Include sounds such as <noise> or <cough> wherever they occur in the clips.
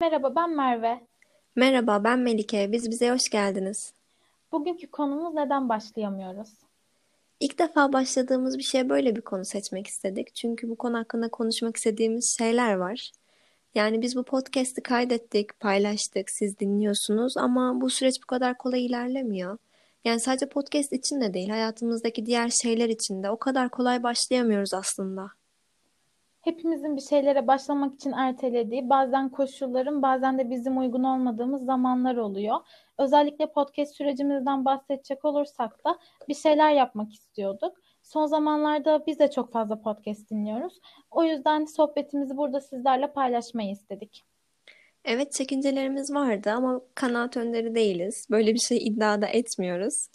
Merhaba, ben Merve. Merhaba, ben Melike. Biz bize hoş geldiniz. Bugünkü konumuz neden başlayamıyoruz? İlk defa başladığımız bir şeye böyle bir konu seçmek istedik. Çünkü bu konu hakkında konuşmak istediğimiz şeyler var. Yani biz bu podcast'i kaydettik, paylaştık, siz dinliyorsunuz ama bu süreç bu kadar kolay ilerlemiyor. Yani sadece podcast için de değil, hayatımızdaki diğer şeyler için de o kadar kolay başlayamıyoruz aslında. Hepimizin bir şeylere başlamak için ertelediği, bazen koşulların, bazen de bizim uygun olmadığımız zamanlar oluyor. Özellikle podcast sürecimizden bahsedecek olursak da bir şeyler yapmak istiyorduk. Son zamanlarda biz de çok fazla podcast dinliyoruz. O yüzden sohbetimizi burada sizlerle paylaşmayı istedik. Evet, çekincelerimiz vardı ama kanaat önderi değiliz. Böyle bir şey iddia da etmiyoruz.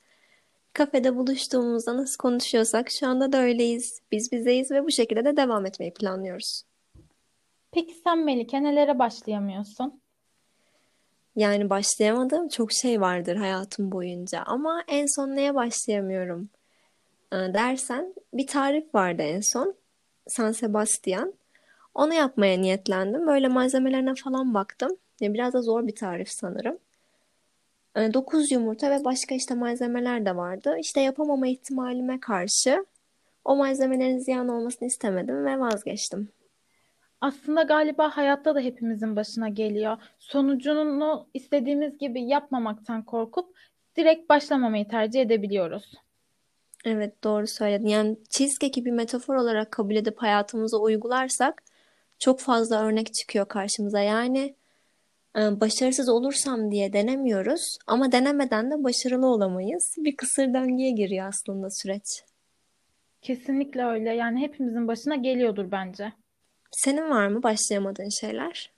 Kafede buluştuğumuzda nasıl konuşuyorsak şu anda da öyleyiz. Biz bizeyiz ve bu şekilde de devam etmeyi planlıyoruz. Peki sen Melike nelere başlayamıyorsun? Yani başlayamadığım çok şey vardır hayatım boyunca ama en son neye başlayamıyorum Ee, dersen bir tarif vardı en son. San Sebastian. Onu yapmaya niyetlendim. Böyle malzemelerine falan baktım. Ya biraz da zor bir tarif sanırım. 9 yumurta ve başka işte malzemeler de vardı. İşte yapamama ihtimalime karşı o malzemelerin ziyan olmasını istemedim ve vazgeçtim. Aslında galiba hayatta da hepimizin başına geliyor. Sonucunu istediğimiz gibi yapmamaktan korkup direkt başlamamayı tercih edebiliyoruz. Evet doğru söyledin. Yani cheesecake'i bir metafor olarak kabul edip hayatımıza uygularsak çok fazla örnek çıkıyor karşımıza. Yani başarısız olursam diye denemiyoruz ama denemeden de başarılı olamayız. Bir kısır döngüye giriyor aslında süreç. Kesinlikle öyle. Yani hepimizin başına geliyordur bence. Senin var mı başlayamadığın şeyler?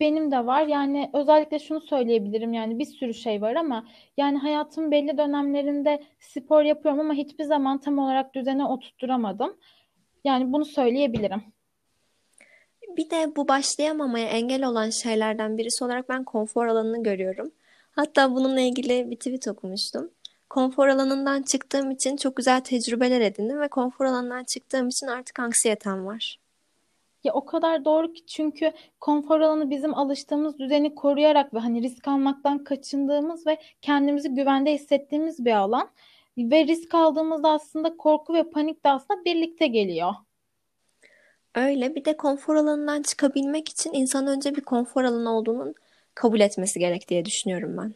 Benim de var. Yani özellikle şunu söyleyebilirim. Yani bir sürü şey var ama yani hayatım belli dönemlerinde spor yapıyorum ama hiçbir zaman tam olarak düzene oturtturamadım. Yani bunu söyleyebilirim. Bir de bu başlayamamaya engel olan şeylerden birisi olarak ben konfor alanını görüyorum. Hatta bununla ilgili bir tweet okumuştum. Konfor alanından çıktığım için çok güzel tecrübeler edindim ve konfor alanından çıktığım için artık anksiyetem var. Ya o kadar doğru ki çünkü konfor alanı bizim alıştığımız düzeni koruyarak ve hani risk almaktan kaçındığımız ve kendimizi güvende hissettiğimiz bir alan. Ve risk aldığımızda aslında korku ve panik de aslında birlikte geliyor. Öyle bir de konfor alanından çıkabilmek için insan önce bir konfor alanı olduğunun kabul etmesi gerek diye düşünüyorum ben.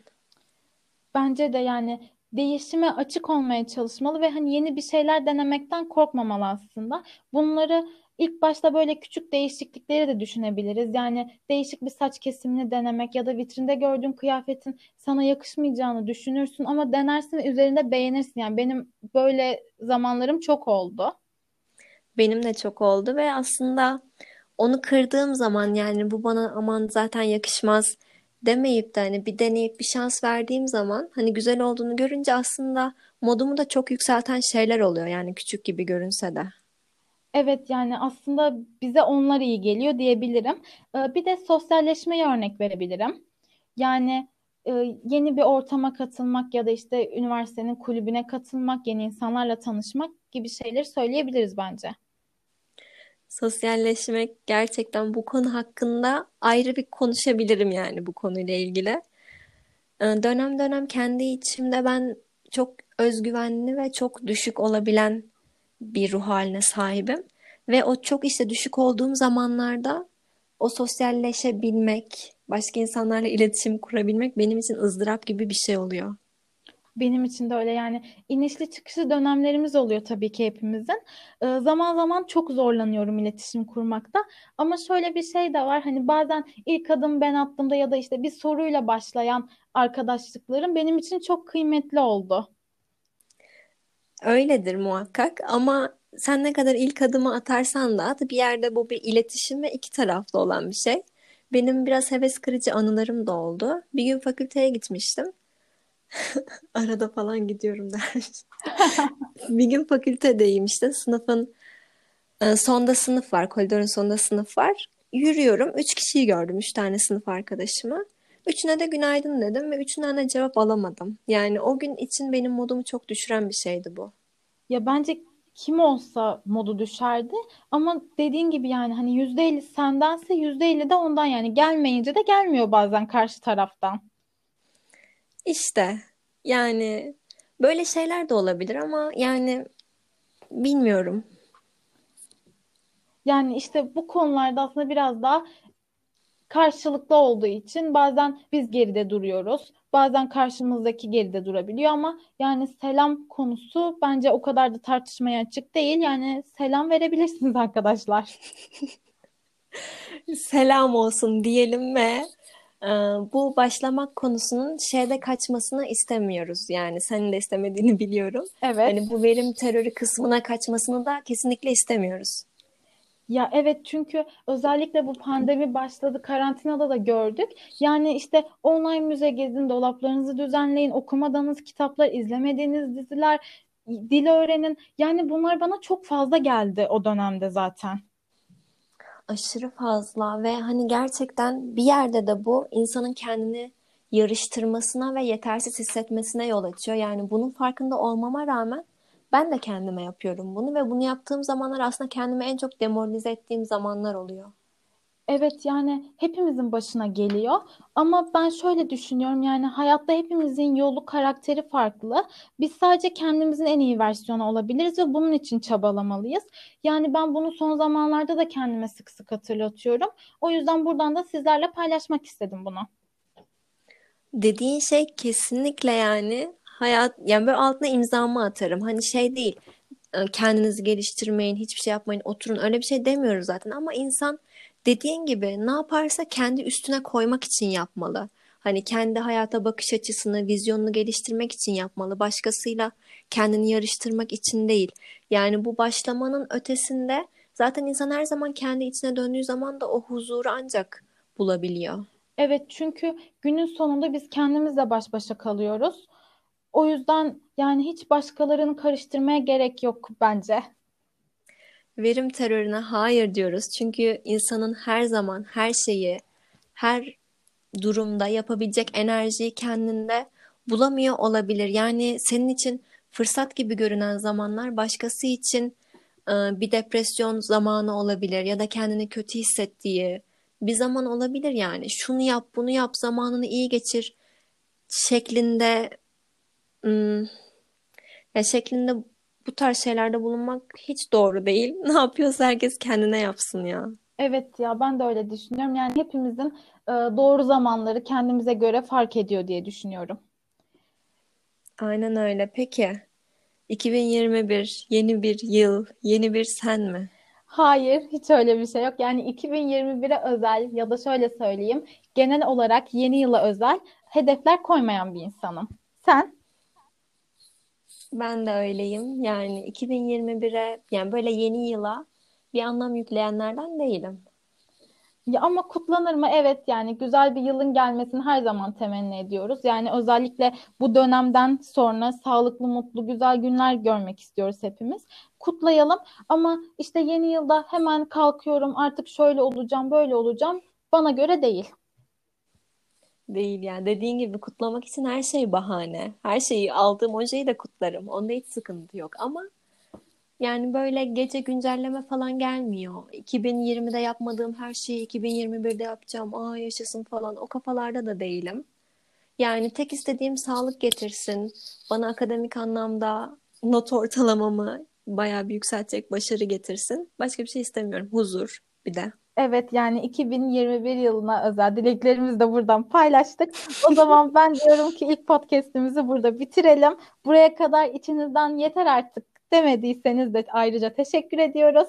Bence de yani değişime açık olmaya çalışmalı ve hani yeni bir şeyler denemekten korkmamalı aslında. Bunları ilk başta böyle küçük değişiklikleri de düşünebiliriz. Yani değişik bir saç kesimini denemek ya da vitrinde gördüğün kıyafetin sana yakışmayacağını düşünürsün ama denersin ve üzerinde beğenirsin. Yani benim böyle zamanlarım çok oldu. Benim de çok oldu ve aslında onu kırdığım zaman yani bu bana aman zaten yakışmaz demeyip de hani bir deneyip bir şans verdiğim zaman hani güzel olduğunu görünce aslında modumu da çok yükselten şeyler oluyor yani küçük gibi görünse de. Evet yani aslında bize onlar iyi geliyor diyebilirim. Ee, Bir de sosyalleşmeye örnek verebilirim. Yani e, yeni bir ortama katılmak ya da işte üniversitenin kulübüne katılmak, yeni insanlarla tanışmak gibi şeyleri söyleyebiliriz bence. Sosyalleşmek gerçekten bu konu hakkında ayrı bir konuşabilirim yani bu konuyla ilgili. Ee, Dönem dönem kendi içimde ben çok özgüvenli ve çok düşük olabilen bir ruh haline sahibim. Ve o çok işte düşük olduğum zamanlarda o sosyalleşebilmek, başka insanlarla iletişim kurabilmek benim için ızdırap gibi bir şey oluyor. Benim için de öyle yani inişli çıkışlı dönemlerimiz oluyor tabii ki hepimizin. Ee, zaman zaman çok zorlanıyorum iletişim kurmakta. Ama şöyle bir şey de var hani bazen ilk adım ben attığımda ya da işte bir soruyla başlayan arkadaşlıklarım benim için çok kıymetli oldu. Öyledir muhakkak ama sen ne kadar ilk adımı atarsan da bir yerde bu bir iletişim ve iki taraflı olan bir şey. Benim biraz heves kırıcı anılarım da oldu. Bir gün fakülteye gitmiştim. <laughs> Arada falan gidiyorum der. <laughs> Bir gün fakültedeyim işte sınıfın e, sonda sınıf var. Koridorun sonunda sınıf var. Yürüyorum. Üç kişiyi gördüm. Üç tane sınıf arkadaşımı. Üçüne de günaydın dedim ve üçünden de cevap alamadım. Yani o gün için benim modumu çok düşüren bir şeydi bu. Ya bence kim olsa modu düşerdi. Ama dediğin gibi yani hani %50 sendense %50 de ondan yani gelmeyince de gelmiyor bazen karşı taraftan. İşte yani böyle şeyler de olabilir ama yani bilmiyorum. Yani işte bu konularda aslında biraz daha karşılıklı olduğu için bazen biz geride duruyoruz. Bazen karşımızdaki geride durabiliyor ama yani selam konusu bence o kadar da tartışmaya açık değil. Yani selam verebilirsiniz arkadaşlar. <laughs> Selam olsun diyelim ve bu başlamak konusunun şeyde kaçmasını istemiyoruz. Yani senin de istemediğini <laughs> biliyorum. Evet. Hani bu verim terörü kısmına kaçmasını da kesinlikle istemiyoruz. Ya evet çünkü özellikle bu pandemi başladı karantinada da gördük. Yani işte online müze gezin, dolaplarınızı düzenleyin, okumadığınız kitaplar, izlemediğiniz diziler, dil öğrenin. Yani bunlar bana çok fazla geldi o dönemde zaten. Aşırı fazla ve hani gerçekten bir yerde de bu insanın kendini yarıştırmasına ve yetersiz hissetmesine yol açıyor. Yani bunun farkında olmama rağmen ben de kendime yapıyorum bunu ve bunu yaptığım zamanlar aslında kendimi en çok demoralize ettiğim zamanlar oluyor. Evet yani hepimizin başına geliyor ama ben şöyle düşünüyorum yani hayatta hepimizin yolu karakteri farklı. Biz sadece kendimizin en iyi versiyonu olabiliriz ve bunun için çabalamalıyız. Yani ben bunu son zamanlarda da kendime sık sık hatırlatıyorum. O yüzden buradan da sizlerle paylaşmak istedim bunu. Dediğin şey kesinlikle yani hayat yani böyle altına imzamı atarım. Hani şey değil e, kendinizi geliştirmeyin, hiçbir şey yapmayın, oturun. Öyle bir şey demiyoruz zaten ama insan dediğin gibi ne yaparsa kendi üstüne koymak için yapmalı. Hani kendi hayata bakış açısını, vizyonunu geliştirmek için yapmalı. Başkasıyla kendini yarıştırmak için değil. Yani bu başlamanın ötesinde zaten insan her zaman kendi içine döndüğü zaman da o huzuru ancak bulabiliyor. Evet çünkü günün sonunda biz kendimizle baş başa kalıyoruz. O yüzden yani hiç başkalarını karıştırmaya gerek yok bence. Verim terörüne hayır diyoruz. Çünkü insanın her zaman her şeyi, her durumda yapabilecek enerjiyi kendinde bulamıyor olabilir. Yani senin için fırsat gibi görünen zamanlar başkası için e, bir depresyon zamanı olabilir ya da kendini kötü hissettiği bir zaman olabilir yani. Şunu yap, bunu yap, zamanını iyi geçir şeklinde Hmm, ya şeklinde bu tarz şeylerde bulunmak hiç doğru değil. <laughs> Ne yapıyorsa herkes kendine yapsın ya. Evet ya ben de öyle düşünüyorum. Yani hepimizin e, doğru zamanları kendimize göre fark ediyor diye düşünüyorum. Aynen öyle. Peki, 2021 yeni bir yıl, yeni bir sen mi? Hayır, hiç öyle bir şey yok. Yani 2021'e özel ya da şöyle söyleyeyim, genel olarak yeni yıla özel hedefler koymayan bir insanım. Sen? Ben de öyleyim. Yani 2021'e yani böyle yeni yıla bir anlam yükleyenlerden değilim. Ya ama kutlanır mı? Evet yani güzel bir yılın gelmesini her zaman temenni ediyoruz. Yani özellikle bu dönemden sonra sağlıklı, mutlu, güzel günler görmek istiyoruz hepimiz. Kutlayalım ama işte yeni yılda hemen kalkıyorum artık şöyle olacağım, böyle olacağım. Bana göre değil. Değil yani. Dediğin gibi kutlamak için her şey bahane. Her şeyi aldığım ojeyi de kutlarım. Onda hiç sıkıntı yok ama yani böyle gece güncelleme falan gelmiyor. 2020'de yapmadığım her şeyi 2021'de yapacağım. Aa yaşasın falan. O kafalarda da değilim. Yani tek istediğim sağlık getirsin. Bana akademik anlamda not ortalamamı bayağı bir yükseltecek başarı getirsin. Başka bir şey istemiyorum. Huzur bir de. Evet yani 2021 yılına özel dileklerimizi de buradan paylaştık. O zaman ben diyorum ki ilk podcast'imizi burada bitirelim. Buraya kadar içinizden yeter artık demediyseniz de ayrıca teşekkür ediyoruz.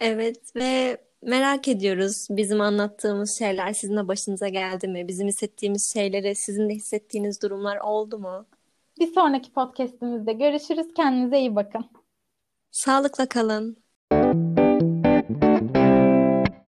Evet ve merak ediyoruz bizim anlattığımız şeyler sizin de başınıza geldi mi? Bizim hissettiğimiz şeyleri sizin de hissettiğiniz durumlar oldu mu? Bir sonraki podcast'imizde görüşürüz. Kendinize iyi bakın. Sağlıkla kalın.